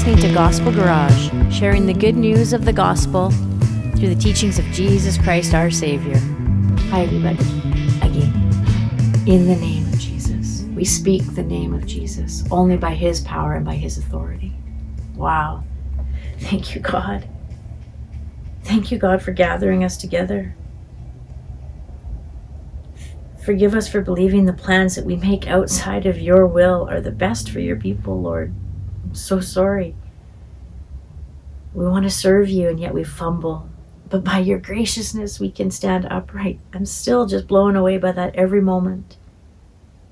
listening to Gospel Garage, sharing the good news of the gospel through the teachings of Jesus Christ our Savior. Hi, everybody. Again, in the name of Jesus, we speak the name of Jesus only by His power and by His authority. Wow. Thank you, God. Thank you, God, for gathering us together. Forgive us for believing the plans that we make outside of your will are the best for your people, Lord. I'm so sorry. We want to serve you and yet we fumble. But by your graciousness, we can stand upright. I'm still just blown away by that every moment.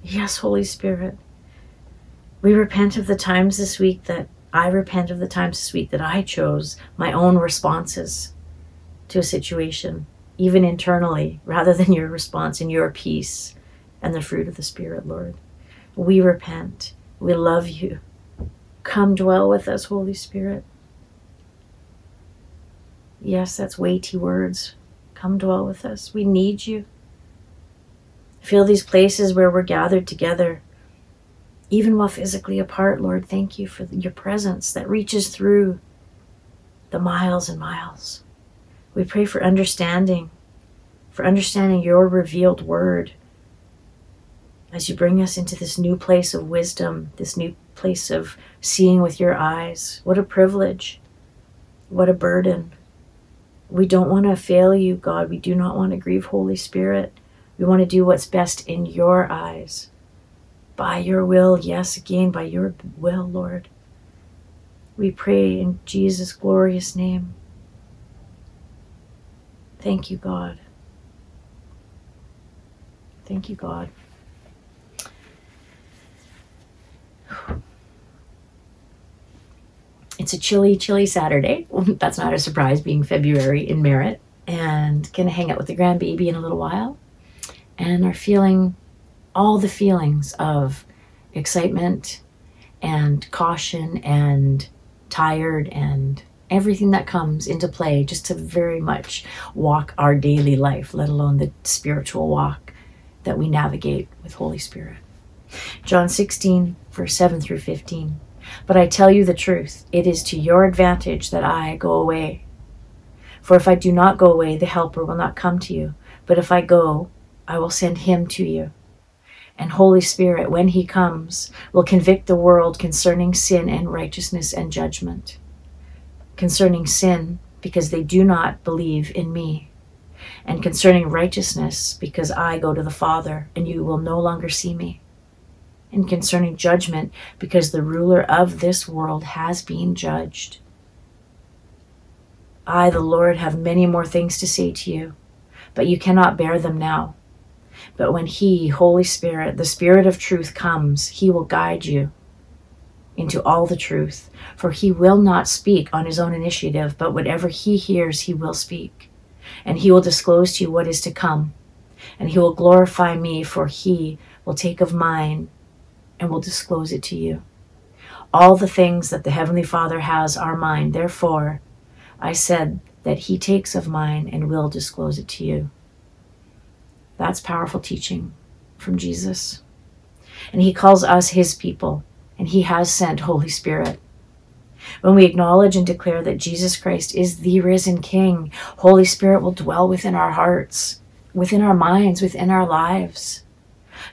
Yes, Holy Spirit. We repent of the times this week that I repent of the times this week that I chose my own responses to a situation even internally, rather than your response and your peace and the fruit of the Spirit, Lord. We repent. We love you. Come dwell with us, Holy Spirit. Yes, that's weighty words. Come dwell with us. We need you. Feel these places where we're gathered together, even while physically apart, Lord. Thank you for your presence that reaches through the miles and miles. We pray for understanding, for understanding your revealed word as you bring us into this new place of wisdom, this new place of seeing with your eyes. What a privilege. What a burden. We don't want to fail you, God. We do not want to grieve Holy Spirit. We want to do what's best in your eyes. By your will, yes, again, by your will, Lord. We pray in Jesus' glorious name. Thank you, God. Thank you, God. It's a chilly, chilly Saturday. That's not a surprise being February in Merritt. And gonna hang out with the grandbaby in a little while. And are feeling all the feelings of excitement and caution and tired and everything that comes into play just to very much walk our daily life, let alone the spiritual walk that we navigate with Holy Spirit. John 16, verse 7 through 15. But I tell you the truth, it is to your advantage that I go away. For if I do not go away, the Helper will not come to you. But if I go, I will send him to you. And Holy Spirit, when he comes, will convict the world concerning sin and righteousness and judgment concerning sin, because they do not believe in me, and concerning righteousness, because I go to the Father, and you will no longer see me, and concerning judgment, because the ruler of this world has been judged. I, the Lord, have many more things to say to you, but you cannot bear them now. But when He, Holy Spirit, the Spirit of truth, comes, He will guide you into all the truth. For he will not speak on his own initiative, but whatever he hears, he will speak. And he will disclose to you what is to come. And he will glorify me, for he will take of mine and will disclose it to you. All the things that the Heavenly Father has are mine. Therefore, I said that he takes of mine and will disclose it to you. That's powerful teaching from Jesus. And he calls us his people and He has sent Holy Spirit. When we acknowledge and declare that Jesus Christ is the risen King, Holy Spirit will dwell within our hearts, within our minds, within our lives.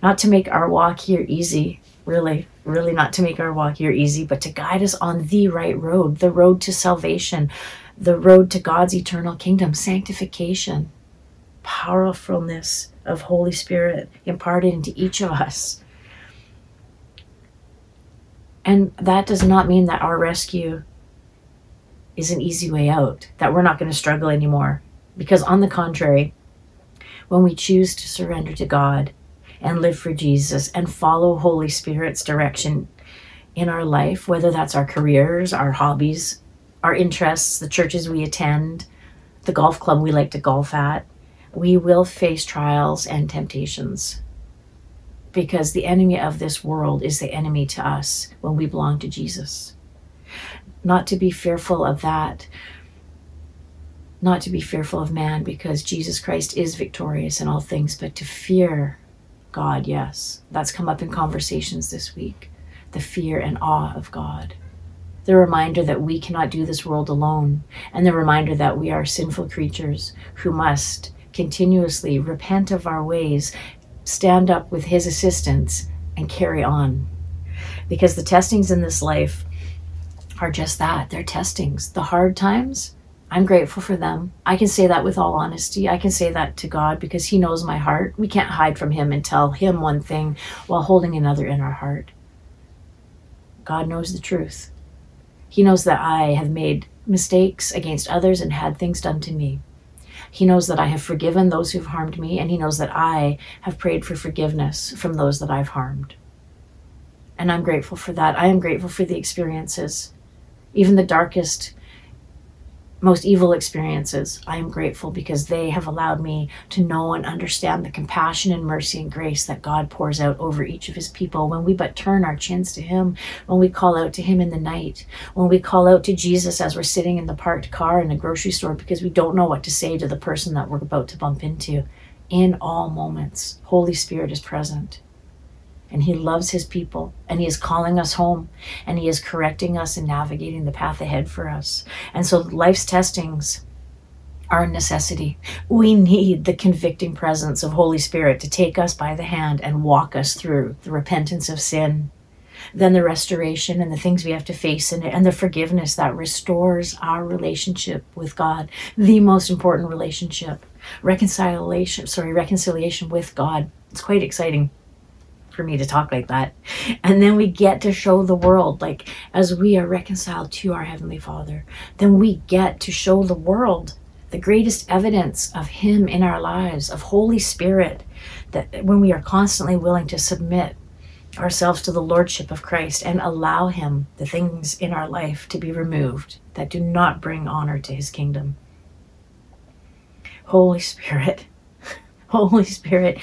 Not to make our walk here easy, really, really not to make our walk here easy, but to guide us on the right road, the road to salvation, the road to God's eternal kingdom, sanctification, powerfulness of Holy Spirit imparted into each of us and that does not mean that our rescue is an easy way out, that we're not going to struggle anymore. Because, on the contrary, when we choose to surrender to God and live for Jesus and follow Holy Spirit's direction in our life, whether that's our careers, our hobbies, our interests, the churches we attend, the golf club we like to golf at, we will face trials and temptations because the enemy of this world is the enemy to us when we belong to Jesus. Not to be fearful of that, not to be fearful of man because Jesus Christ is victorious in all things, but to fear God, yes. That's come up in conversations this week. The fear and awe of God. the reminder that we cannot do this world alone, and the reminder that we are sinful creatures who must continuously repent of our ways, stand up with His assistance, and carry on. Because the testings in this life are just that they're testings. The hard times, I'm grateful for them. I can say that with all honesty. I can say that to God because He knows my heart. We can't hide from Him and tell Him one thing while holding another in our heart. God knows the truth. He knows that I have made mistakes against others and had things done to me. He knows that I have forgiven those who've harmed me, and He knows that I have prayed for forgiveness from those that I've harmed. And I'm grateful for that. I am grateful for the experiences, even the darkest most evil experiences, I am grateful because they have allowed me to know and understand the compassion and mercy and grace that God pours out over each of his people when we but turn our chins to him, when we call out to him in the night, when we call out to Jesus as we're sitting in the parked car in the grocery store because we don't know what to say to the person that we're about to bump into. In all moments, Holy Spirit is present and He loves His people, and He is calling us home, and He is correcting us and navigating the path ahead for us. And so life's testings are a necessity. We need the convicting presence of Holy Spirit to take us by the hand and walk us through the repentance of sin. Then the restoration and the things we have to face in it, and the forgiveness that restores our relationship with God, the most important relationship. Reconciliation, sorry, reconciliation with God. It's quite exciting for me to talk like that. And then we get to show the world, like, as we are reconciled to our Heavenly Father, then we get to show the world the greatest evidence of Him in our lives, of Holy Spirit, that when we are constantly willing to submit ourselves to the Lordship of Christ and allow Him the things in our life to be removed that do not bring honor to His kingdom. Holy Spirit, Holy Spirit,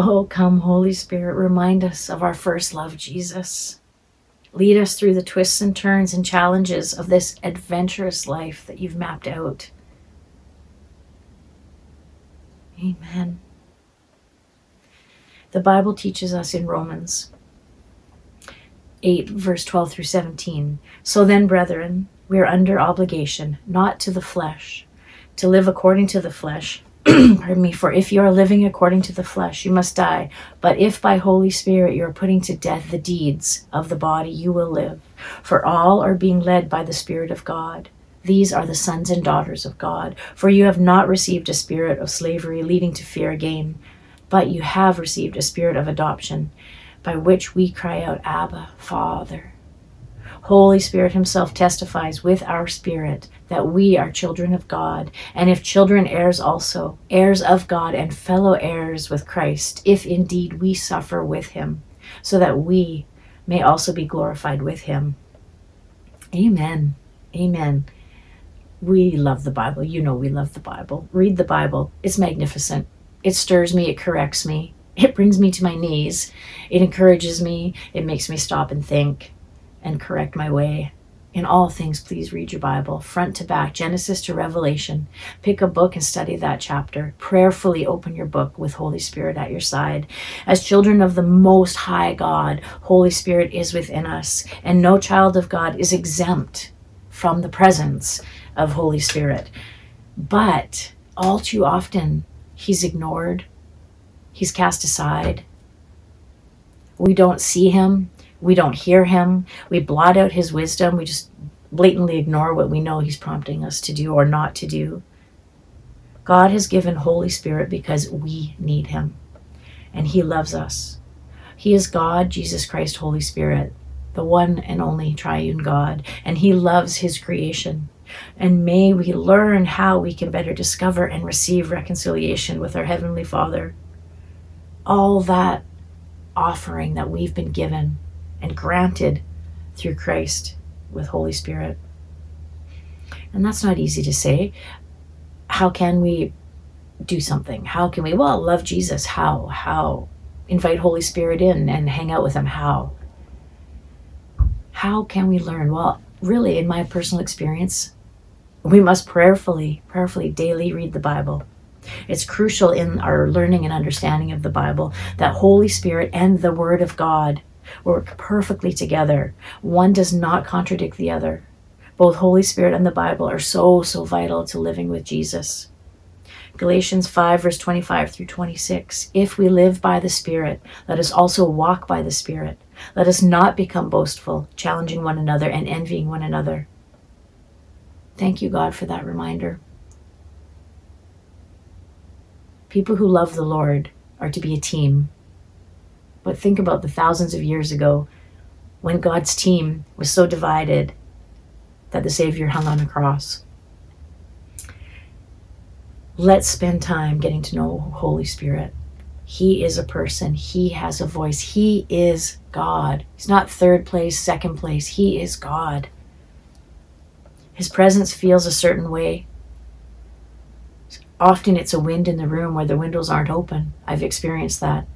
Oh, come, Holy Spirit, remind us of our first love, Jesus. Lead us through the twists and turns and challenges of this adventurous life that you've mapped out. Amen. The Bible teaches us in Romans 8, verse 12 through 17. So then, brethren, we are under obligation, not to the flesh, to live according to the flesh pardon me, for if you are living according to the flesh, you must die. But if by Holy Spirit you are putting to death the deeds of the body, you will live. For all are being led by the Spirit of God. These are the sons and daughters of God. For you have not received a spirit of slavery leading to fear again, but you have received a spirit of adoption, by which we cry out, Abba, Father. Holy Spirit Himself testifies with our spirit that we are children of God, and if children, heirs also, heirs of God and fellow heirs with Christ, if indeed we suffer with Him, so that we may also be glorified with Him. Amen. Amen. We love the Bible. You know we love the Bible. Read the Bible. It's magnificent. It stirs me, it corrects me, it brings me to my knees, it encourages me, it makes me stop and think and correct my way. In all things, please read your Bible, front to back, Genesis to Revelation. Pick a book and study that chapter. Prayerfully open your book with Holy Spirit at your side. As children of the Most High God, Holy Spirit is within us, and no child of God is exempt from the presence of Holy Spirit. But all too often, He's ignored, He's cast aside. We don't see Him, we don't hear him. We blot out his wisdom. We just blatantly ignore what we know he's prompting us to do or not to do. God has given Holy Spirit because we need him and he loves us. He is God, Jesus Christ, Holy Spirit, the one and only triune God, and he loves his creation. And may we learn how we can better discover and receive reconciliation with our Heavenly Father. All that offering that we've been given and granted through Christ with Holy Spirit. And that's not easy to say. How can we do something? How can we, well, love Jesus? How? How? Invite Holy Spirit in and hang out with Him? How? How can we learn? Well, really, in my personal experience, we must prayerfully, prayerfully daily read the Bible. It's crucial in our learning and understanding of the Bible that Holy Spirit and the Word of God work perfectly together. One does not contradict the other. Both Holy Spirit and the Bible are so, so vital to living with Jesus. Galatians 5, verse 25 through 26. If we live by the Spirit, let us also walk by the Spirit. Let us not become boastful, challenging one another and envying one another. Thank you, God, for that reminder. People who love the Lord are to be a team. But think about the thousands of years ago when God's team was so divided that the Savior hung on a cross. Let's spend time getting to know Holy Spirit. He is a person, He has a voice, He is God. He's not third place, second place, He is God. His presence feels a certain way. Often it's a wind in the room where the windows aren't open. I've experienced that.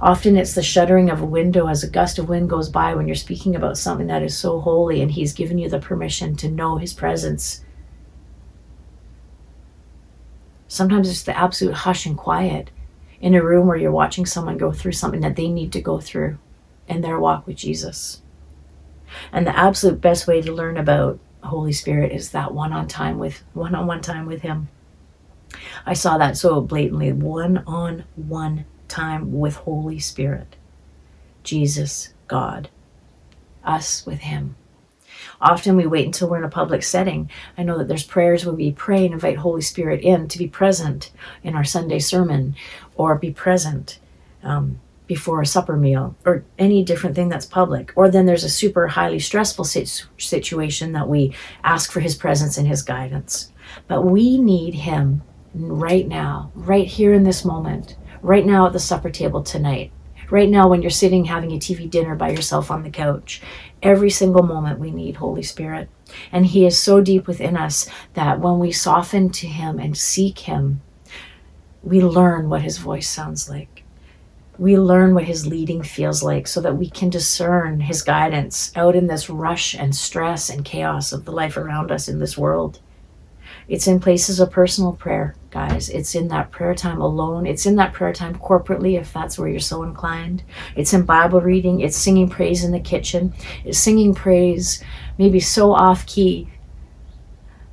Often it's the shuddering of a window as a gust of wind goes by when you're speaking about something that is so holy and He's given you the permission to know His presence Sometimes it's the absolute hush and quiet in a room where you're watching someone go through something that they need to go through in their walk with Jesus. And the absolute best way to learn about Holy Spirit is that one on time with one on one time with him. I saw that so blatantly one on one time with Holy Spirit. Jesus, God, us with him. Often we wait until we're in a public setting. I know that there's prayers where we pray and invite Holy Spirit in to be present in our Sunday sermon or be present um, before a supper meal or any different thing that's public. Or then there's a super highly stressful situation that we ask for His presence and His guidance. But we need Him right now, right here in this moment, right now at the supper table tonight right now when you're sitting having a TV dinner by yourself on the couch Every single moment we need Holy Spirit. And He is so deep within us that when we soften to Him and seek Him, we learn what His voice sounds like. We learn what His leading feels like so that we can discern His guidance out in this rush and stress and chaos of the life around us in this world. It's in places of personal prayer, guys. It's in that prayer time alone. It's in that prayer time corporately, if that's where you're so inclined. It's in Bible reading. It's singing praise in the kitchen. It's singing praise, maybe so off key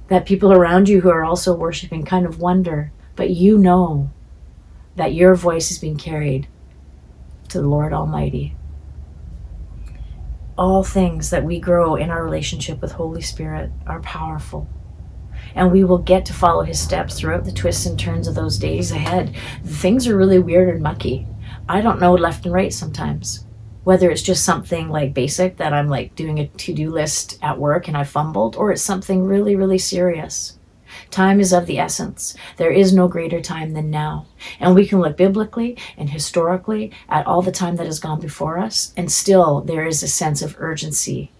that people around you who are also worshiping kind of wonder, but you know that your voice is being carried to the Lord Almighty. All things that we grow in our relationship with Holy Spirit are powerful and we will get to follow his steps throughout the twists and turns of those days ahead. Things are really weird and mucky. I don't know left and right sometimes. Whether it's just something like basic that I'm like doing a to do list at work and I fumbled, or it's something really, really serious. Time is of the essence. There is no greater time than now. And we can look biblically and historically at all the time that has gone before us, and still there is a sense of urgency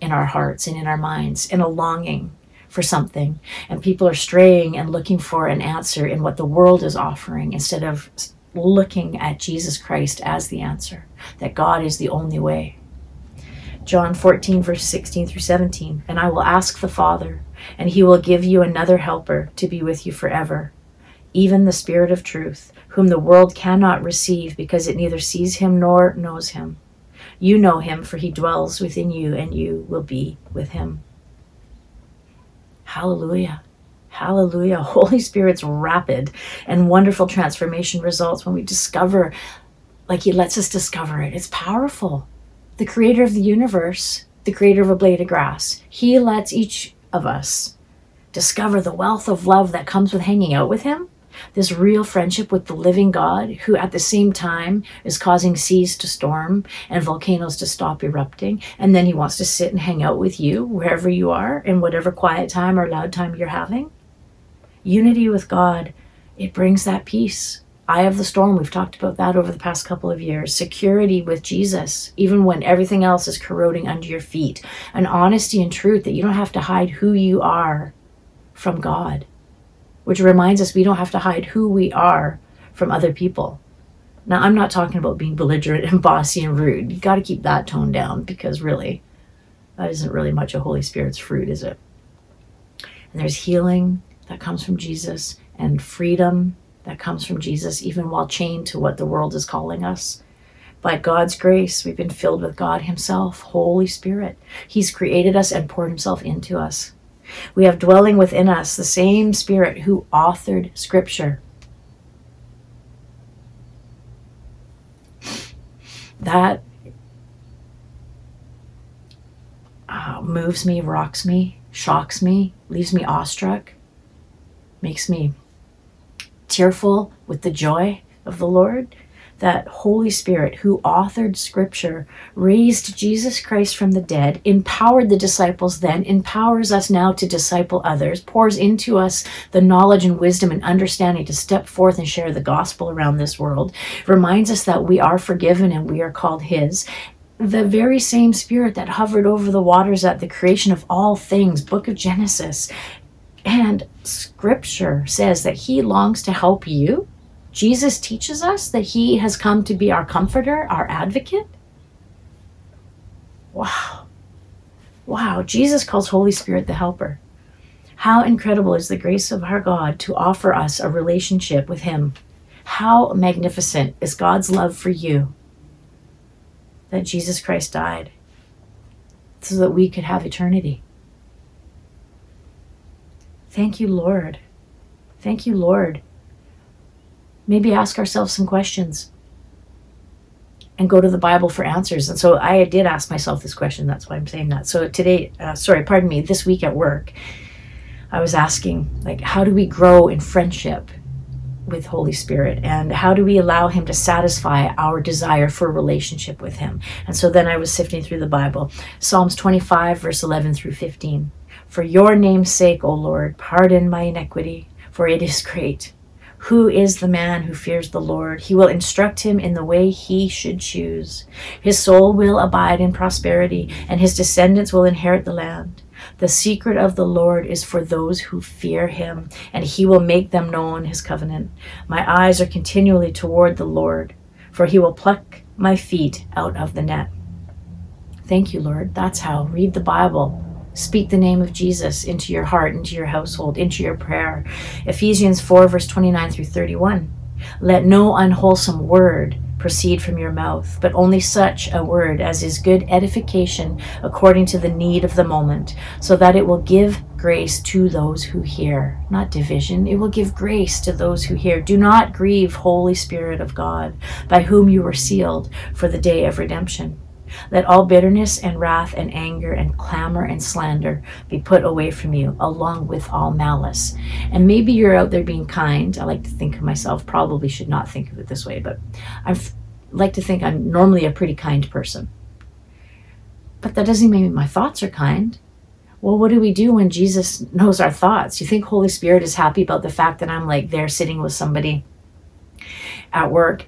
in our hearts and in our minds and a longing for something and people are straying and looking for an answer in what the world is offering instead of looking at Jesus Christ as the answer, that God is the only way. John 14, verse 16 through 17. And I will ask the Father, and he will give you another helper to be with you forever, even the Spirit of truth, whom the world cannot receive because it neither sees him nor knows him. You know him, for he dwells within you, and you will be with him. Hallelujah. Hallelujah. Holy Spirit's rapid and wonderful transformation results when we discover, like He lets us discover it. It's powerful. The creator of the universe, the creator of a blade of grass, He lets each of us discover the wealth of love that comes with hanging out with Him this real friendship with the living God, who at the same time is causing seas to storm and volcanoes to stop erupting. And then he wants to sit and hang out with you wherever you are, in whatever quiet time or loud time you're having. Unity with God, it brings that peace. Eye of the storm, we've talked about that over the past couple of years. Security with Jesus, even when everything else is corroding under your feet. An honesty and truth that you don't have to hide who you are from God which reminds us we don't have to hide who we are from other people. Now, I'm not talking about being belligerent and bossy and rude. You got to keep that tone down because really, that isn't really much a Holy Spirit's fruit, is it? And there's healing that comes from Jesus and freedom that comes from Jesus, even while chained to what the world is calling us. By God's grace, we've been filled with God Himself, Holy Spirit. He's created us and poured Himself into us. We have dwelling within us the same Spirit who authored Scripture. That uh, moves me, rocks me, shocks me, leaves me awestruck, makes me tearful with the joy of the Lord that Holy Spirit, who authored Scripture, raised Jesus Christ from the dead, empowered the disciples then, empowers us now to disciple others, pours into us the knowledge and wisdom and understanding to step forth and share the gospel around this world, reminds us that we are forgiven and we are called His. The very same Spirit that hovered over the waters at the creation of all things, Book of Genesis. And Scripture says that He longs to help you Jesus teaches us that he has come to be our comforter, our advocate. Wow. Wow. Jesus calls Holy Spirit the helper. How incredible is the grace of our God to offer us a relationship with him. How magnificent is God's love for you that Jesus Christ died so that we could have eternity. Thank you, Lord. Thank you, Lord maybe ask ourselves some questions and go to the Bible for answers. And so I did ask myself this question. That's why I'm saying that. So today, uh, sorry, pardon me, this week at work, I was asking, like, how do we grow in friendship with Holy Spirit? And how do we allow Him to satisfy our desire for relationship with Him? And so then I was sifting through the Bible Psalms 25, verse 11 through 15. For your name's sake, O Lord, pardon my iniquity, for it is great. Who is the man who fears the Lord? He will instruct him in the way he should choose. His soul will abide in prosperity, and his descendants will inherit the land. The secret of the Lord is for those who fear him, and he will make them known his covenant. My eyes are continually toward the Lord, for he will pluck my feet out of the net. Thank you, Lord. That's how. Read the Bible. Speak the name of Jesus into your heart, into your household, into your prayer. Ephesians 4, verse 29 through 31. Let no unwholesome word proceed from your mouth, but only such a word as is good edification according to the need of the moment, so that it will give grace to those who hear. Not division, it will give grace to those who hear. Do not grieve, Holy Spirit of God, by whom you were sealed for the day of redemption. Let all bitterness and wrath and anger and clamor and slander be put away from you, along with all malice. And maybe you're out there being kind. I like to think of myself, probably should not think of it this way, but I like to think I'm normally a pretty kind person. But that doesn't mean my thoughts are kind. Well, what do we do when Jesus knows our thoughts? You think Holy Spirit is happy about the fact that I'm like there sitting with somebody at work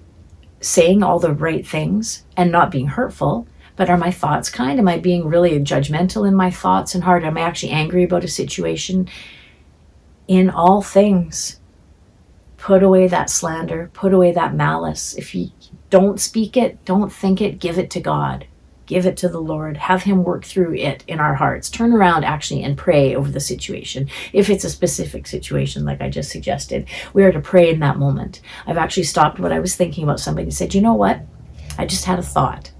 saying all the right things and not being hurtful? But are my thoughts kind? Am I being really judgmental in my thoughts and heart? Am I actually angry about a situation? In all things, put away that slander, put away that malice. If you don't speak it, don't think it, give it to God. Give it to the Lord. Have Him work through it in our hearts. Turn around actually and pray over the situation. If it's a specific situation, like I just suggested, we are to pray in that moment. I've actually stopped what I was thinking about somebody and said, You know what? I just had a thought.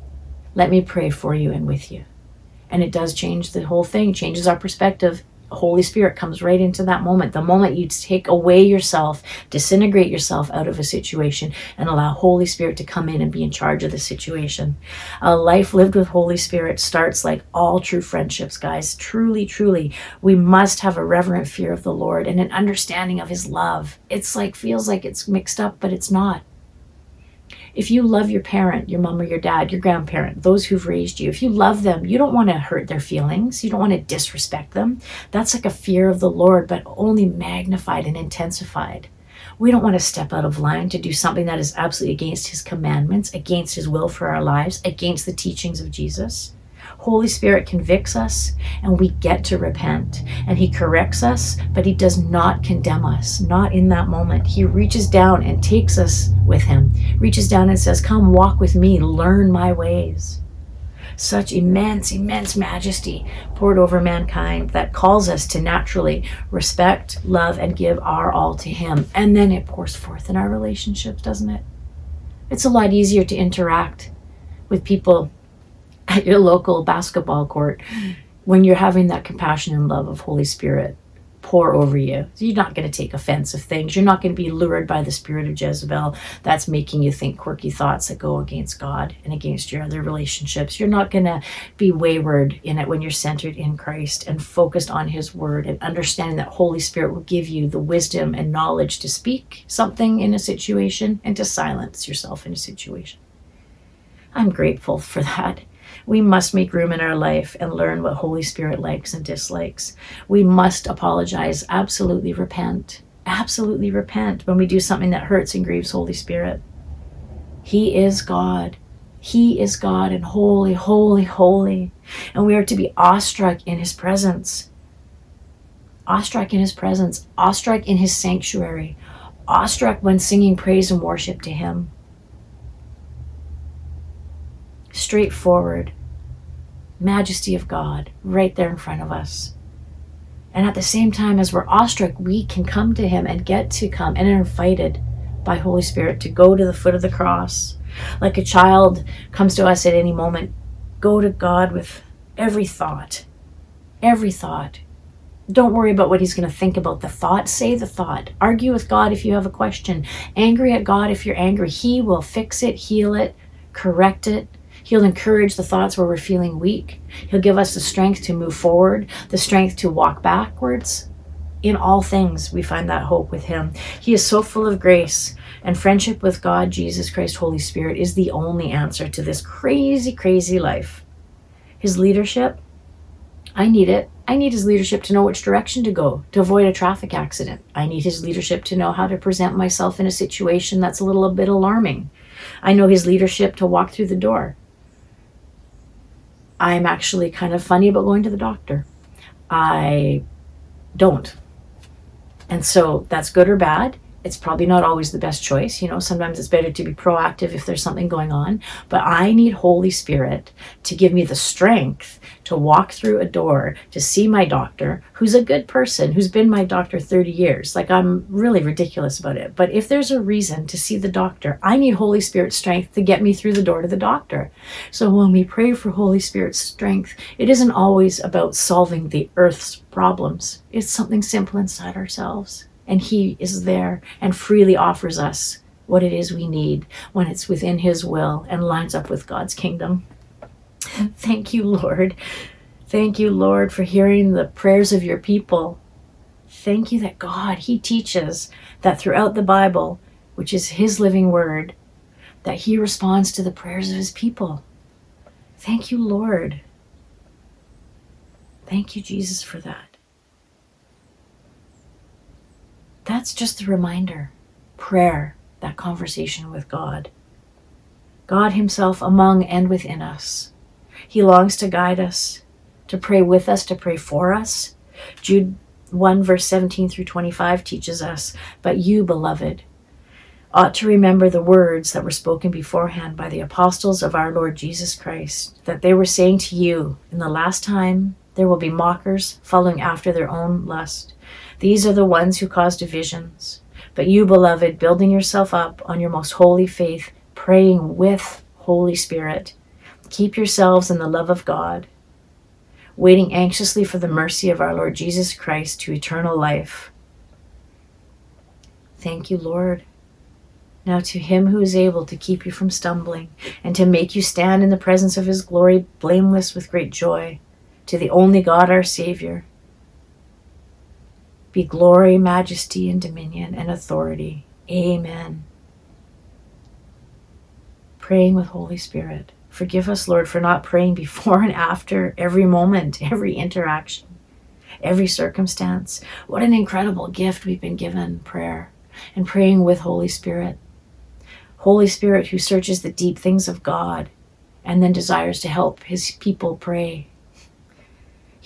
Let me pray for you and with you. And it does change the whole thing, changes our perspective. Holy Spirit comes right into that moment. The moment you take away yourself, disintegrate yourself out of a situation, and allow Holy Spirit to come in and be in charge of the situation. A life lived with Holy Spirit starts like all true friendships, guys. Truly, truly, we must have a reverent fear of the Lord and an understanding of His love. It's like, feels like it's mixed up, but it's not if you love your parent, your mom or your dad, your grandparent, those who've raised you, if you love them, you don't want to hurt their feelings. You don't want to disrespect them. That's like a fear of the Lord, but only magnified and intensified. We don't want to step out of line to do something that is absolutely against his commandments, against his will for our lives, against the teachings of Jesus. Holy Spirit convicts us and we get to repent. And He corrects us, but He does not condemn us, not in that moment. He reaches down and takes us with Him, reaches down and says, Come walk with me, learn my ways. Such immense, immense majesty poured over mankind that calls us to naturally respect, love, and give our all to Him. And then it pours forth in our relationships, doesn't it? It's a lot easier to interact with people at your local basketball court when you're having that compassion and love of Holy Spirit pour over you. You're not going to take offense of things. You're not going to be lured by the spirit of Jezebel that's making you think quirky thoughts that go against God and against your other relationships. You're not going to be wayward in it when you're centered in Christ and focused on His Word and understanding that Holy Spirit will give you the wisdom and knowledge to speak something in a situation and to silence yourself in a situation. I'm grateful for that. We must make room in our life and learn what Holy Spirit likes and dislikes. We must apologize, absolutely repent, absolutely repent when we do something that hurts and grieves Holy Spirit. He is God. He is God and holy, holy, holy. And we are to be awestruck in His presence. Awestruck in His presence, awestruck in His sanctuary, awestruck when singing praise and worship to Him straightforward majesty of God right there in front of us. And at the same time, as we're awestruck, we can come to Him and get to come and are invited by Holy Spirit to go to the foot of the cross. Like a child comes to us at any moment, go to God with every thought. Every thought. Don't worry about what he's going to think about the thought. Say the thought. Argue with God if you have a question. Angry at God if you're angry. He will fix it, heal it, correct it, He'll encourage the thoughts where we're feeling weak. He'll give us the strength to move forward, the strength to walk backwards. In all things, we find that hope with Him. He is so full of grace, and friendship with God, Jesus Christ, Holy Spirit is the only answer to this crazy, crazy life. His leadership, I need it. I need his leadership to know which direction to go to avoid a traffic accident. I need his leadership to know how to present myself in a situation that's a little a bit alarming. I know his leadership to walk through the door. I'm actually kind of funny about going to the doctor. I don't. And so that's good or bad it's probably not always the best choice. You know, sometimes it's better to be proactive if there's something going on. But I need Holy Spirit to give me the strength to walk through a door to see my doctor, who's a good person, who's been my doctor 30 years. Like, I'm really ridiculous about it. But if there's a reason to see the doctor, I need Holy Spirit strength to get me through the door to the doctor. So when we pray for Holy Spirit strength, it isn't always about solving the earth's problems, it's something simple inside ourselves and He is there and freely offers us what it is we need when it's within His will and lines up with God's kingdom. Thank you, Lord. Thank you, Lord, for hearing the prayers of your people. Thank you that God, He teaches that throughout the Bible, which is His living word, that He responds to the prayers of His people. Thank you, Lord. Thank you, Jesus, for that. That's just a reminder. Prayer, that conversation with God. God Himself among and within us. He longs to guide us, to pray with us, to pray for us. Jude 1, verse 17 through 25 teaches us, But you, beloved, ought to remember the words that were spoken beforehand by the apostles of our Lord Jesus Christ, that they were saying to you, In the last time there will be mockers following after their own lust these are the ones who cause divisions. But you, beloved, building yourself up on your most holy faith, praying with Holy Spirit, keep yourselves in the love of God, waiting anxiously for the mercy of our Lord Jesus Christ to eternal life. Thank you, Lord. Now to him who is able to keep you from stumbling and to make you stand in the presence of his glory blameless with great joy, to the only God our Savior be glory, majesty, and dominion and authority. Amen. Praying with Holy Spirit. Forgive us, Lord, for not praying before and after every moment, every interaction, every circumstance. What an incredible gift we've been given prayer and praying with Holy Spirit. Holy Spirit who searches the deep things of God and then desires to help his people pray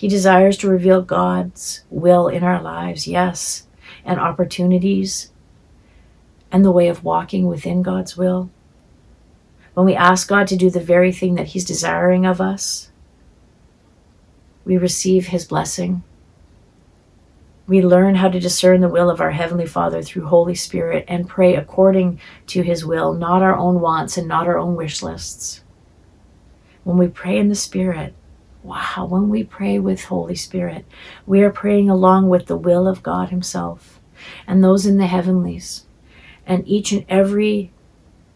he desires to reveal God's will in our lives, yes, and opportunities and the way of walking within God's will. When we ask God to do the very thing that He's desiring of us, we receive His blessing. We learn how to discern the will of our Heavenly Father through Holy Spirit and pray according to His will, not our own wants and not our own wish lists. When we pray in the Spirit, wow, when we pray with Holy Spirit, we are praying along with the will of God Himself and those in the heavenlies. And each and every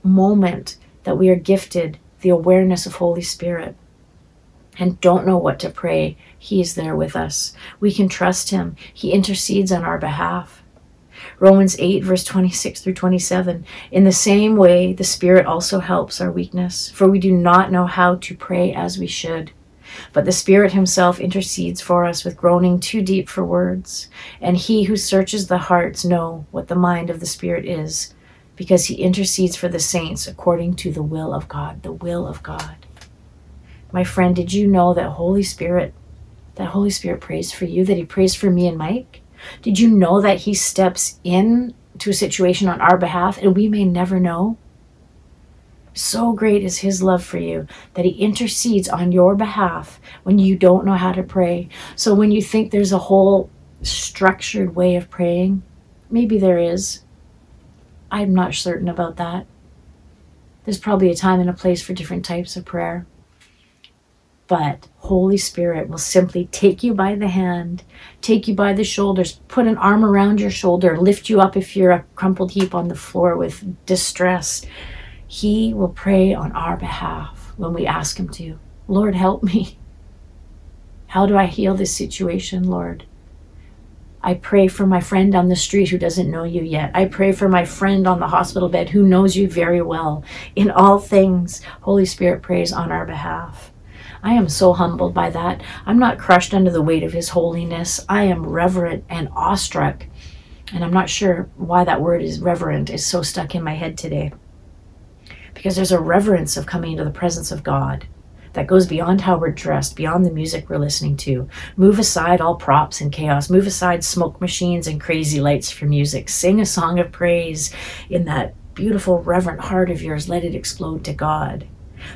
moment that we are gifted the awareness of Holy Spirit and don't know what to pray, He is there with us. We can trust Him. He intercedes on our behalf. Romans 8, verse 26 through 27. In the same way, the Spirit also helps our weakness, for we do not know how to pray as we should. But the Spirit Himself intercedes for us with groaning too deep for words. And He who searches the hearts know what the mind of the Spirit is, because He intercedes for the saints according to the will of God. The will of God. My friend, did you know that Holy Spirit, that Holy Spirit prays for you, that He prays for me and Mike? Did you know that He steps in to a situation on our behalf and we may never know? So great is His love for you that He intercedes on your behalf when you don't know how to pray. So when you think there's a whole structured way of praying, maybe there is. I'm not certain about that. There's probably a time and a place for different types of prayer. But Holy Spirit will simply take you by the hand, take you by the shoulders, put an arm around your shoulder, lift you up if you're a crumpled heap on the floor with distress. He will pray on our behalf when we ask Him to. Lord, help me. How do I heal this situation, Lord? I pray for my friend on the street who doesn't know you yet. I pray for my friend on the hospital bed who knows you very well. In all things, Holy Spirit prays on our behalf. I am so humbled by that. I'm not crushed under the weight of His holiness. I am reverent and awestruck. And I'm not sure why that word is reverent is so stuck in my head today. Because there's a reverence of coming into the presence of God that goes beyond how we're dressed, beyond the music we're listening to. Move aside all props and chaos. Move aside smoke machines and crazy lights for music. Sing a song of praise in that beautiful, reverent heart of yours. Let it explode to God.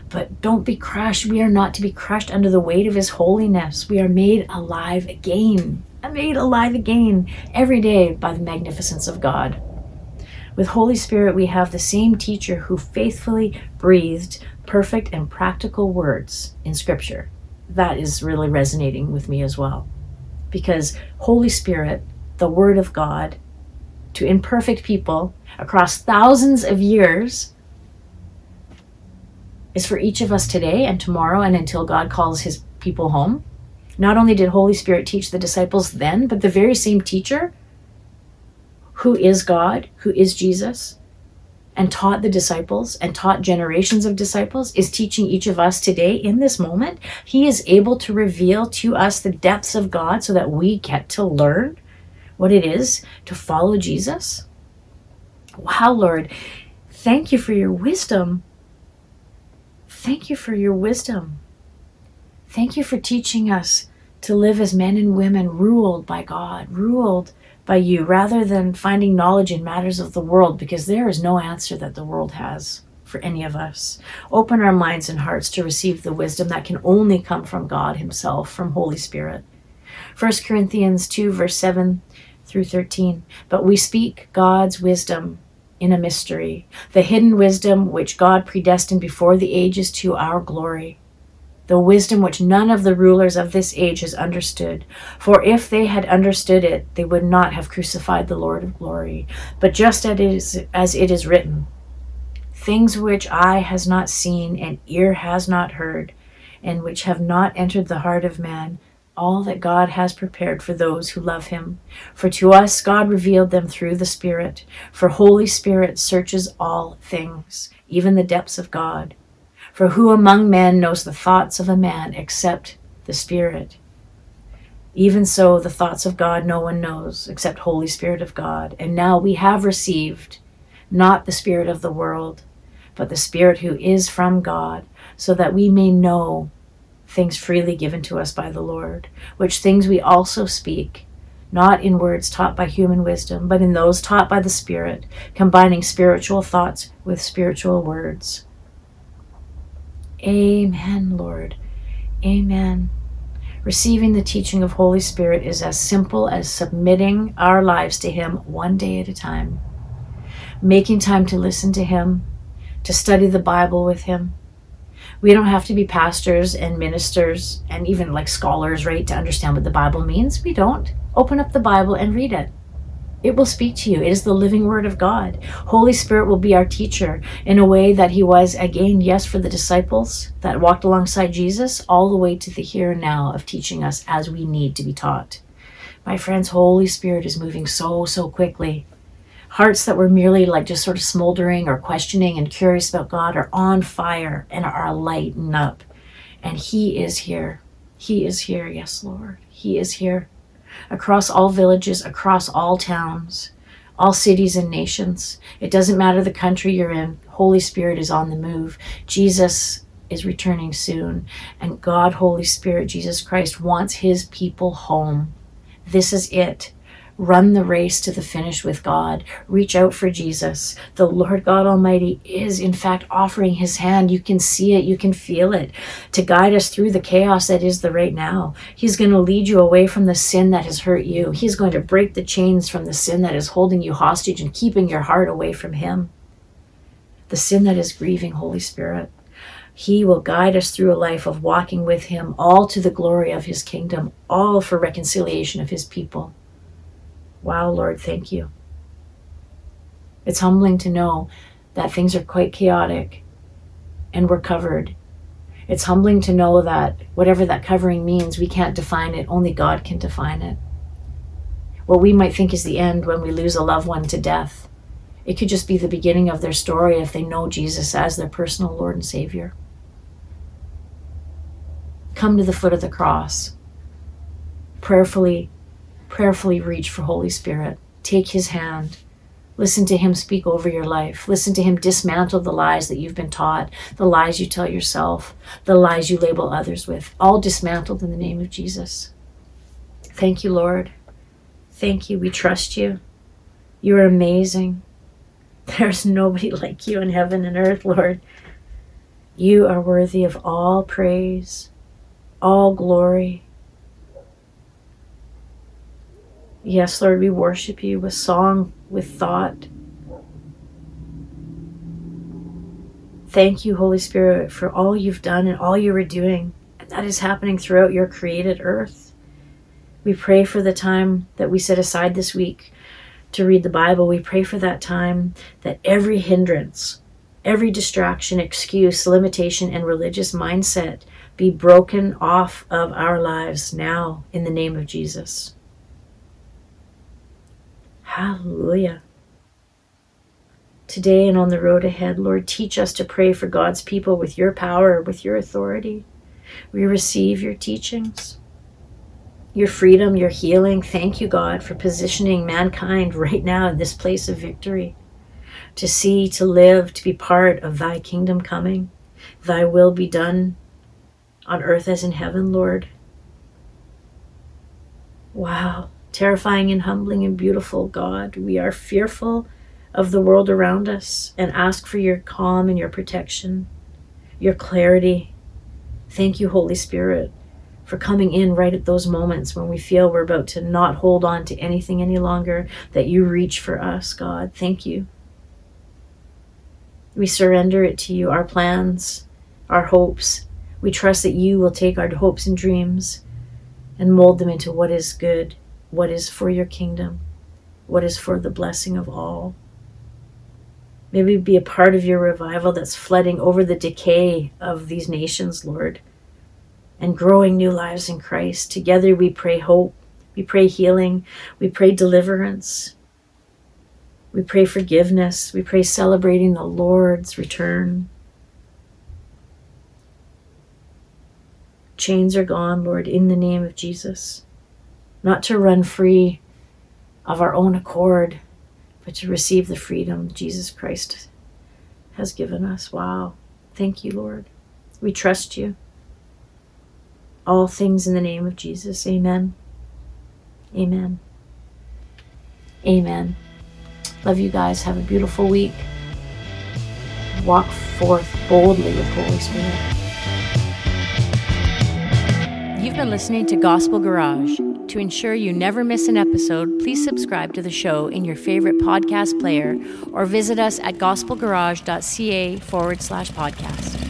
But don't be crushed. We are not to be crushed under the weight of His holiness. We are made alive again, made alive again every day by the magnificence of God. With Holy Spirit, we have the same teacher who faithfully breathed perfect and practical words in Scripture. That is really resonating with me as well. Because Holy Spirit, the Word of God, to imperfect people across thousands of years, is for each of us today and tomorrow and until God calls his people home. Not only did Holy Spirit teach the disciples then, but the very same teacher who is God, who is Jesus, and taught the disciples and taught generations of disciples is teaching each of us today in this moment. He is able to reveal to us the depths of God so that we get to learn what it is to follow Jesus. Wow, Lord, thank you for your wisdom. Thank you for your wisdom. Thank you for teaching us to live as men and women ruled by God, ruled by you, rather than finding knowledge in matters of the world, because there is no answer that the world has for any of us. Open our minds and hearts to receive the wisdom that can only come from God Himself, from Holy Spirit. 1 Corinthians 2, verse 7 through 13. But we speak God's wisdom in a mystery, the hidden wisdom which God predestined before the ages to our glory, the wisdom which none of the rulers of this age has understood. For if they had understood it, they would not have crucified the Lord of glory. But just as it is, as it is written, things which eye has not seen and ear has not heard, and which have not entered the heart of man, all that God has prepared for those who love him. For to us God revealed them through the Spirit. For Holy Spirit searches all things, even the depths of God. For who among men knows the thoughts of a man except the Spirit? Even so, the thoughts of God no one knows except Holy Spirit of God. And now we have received not the Spirit of the world, but the Spirit who is from God, so that we may know things freely given to us by the Lord, which things we also speak, not in words taught by human wisdom, but in those taught by the Spirit, combining spiritual thoughts with spiritual words. Amen, Lord. Amen. Receiving the teaching of Holy Spirit is as simple as submitting our lives to Him one day at a time, making time to listen to Him, to study the Bible with Him, We don't have to be pastors and ministers and even like scholars, right, to understand what the Bible means. We don't. Open up the Bible and read it. It will speak to you. It is the living word of God. Holy Spirit will be our teacher in a way that he was, again, yes, for the disciples that walked alongside Jesus, all the way to the here and now of teaching us as we need to be taught. My friends, Holy Spirit is moving so, so quickly. Hearts that were merely like just sort of smoldering or questioning and curious about God are on fire and are lighting up. And He is here. He is here. Yes, Lord. He is here across all villages, across all towns, all cities and nations. It doesn't matter the country you're in, Holy Spirit is on the move. Jesus is returning soon, and God, Holy Spirit, Jesus Christ, wants his people home. This is it. Run the race to the finish with God. Reach out for Jesus. The Lord God Almighty is, in fact, offering his hand. You can see it, you can feel it to guide us through the chaos that is the right now. He's going to lead you away from the sin that has hurt you. He's going to break the chains from the sin that is holding you hostage and keeping your heart away from him. The sin that is grieving Holy Spirit. He will guide us through a life of walking with Him, all to the glory of His kingdom, all for reconciliation of His people. Wow, Lord, thank you. It's humbling to know that things are quite chaotic and we're covered. It's humbling to know that whatever that covering means, we can't define it, only God can define it. What we might think is the end when we lose a loved one to death, it could just be the beginning of their story if they know Jesus as their personal Lord and Savior. Come to the foot of the cross, prayerfully prayerfully reach for Holy Spirit. Take his hand. Listen to him speak over your life. Listen to him dismantle the lies that you've been taught, the lies you tell yourself, the lies you label others with, all dismantled in the name of Jesus. Thank you, Lord. Thank you. We trust you. You are amazing. There's nobody like you in heaven and earth, Lord. You are worthy of all praise, all glory, Yes, Lord, we worship you with song, with thought. Thank you, Holy Spirit, for all you've done and all you are doing. And that is happening throughout your created earth. We pray for the time that we set aside this week to read the Bible. We pray for that time that every hindrance, every distraction, excuse, limitation, and religious mindset be broken off of our lives now in the name of Jesus. Hallelujah. Today and on the road ahead, Lord, teach us to pray for God's people with your power, with your authority. We receive your teachings, your freedom, your healing. Thank you, God, for positioning mankind right now in this place of victory to see, to live, to be part of thy kingdom coming. Thy will be done on earth as in heaven, Lord. Wow terrifying and humbling and beautiful God. We are fearful of the world around us and ask for your calm and your protection, your clarity. Thank you, Holy Spirit, for coming in right at those moments when we feel we're about to not hold on to anything any longer, that you reach for us, God. Thank you. We surrender it to you, our plans, our hopes. We trust that you will take our hopes and dreams and mold them into what is good what is for your kingdom, what is for the blessing of all. Maybe be a part of your revival that's flooding over the decay of these nations, Lord, and growing new lives in Christ. Together we pray hope, we pray healing, we pray deliverance, we pray forgiveness, we pray celebrating the Lord's return. Chains are gone, Lord, in the name of Jesus not to run free of our own accord, but to receive the freedom Jesus Christ has given us. Wow. Thank you, Lord. We trust you. All things in the name of Jesus. Amen. Amen. Amen. Love you guys. Have a beautiful week. Walk forth boldly with Holy Spirit. You've been listening to Gospel Garage. To ensure you never miss an episode, please subscribe to the show in your favorite podcast player or visit us at gospelgarage.ca forward slash podcast.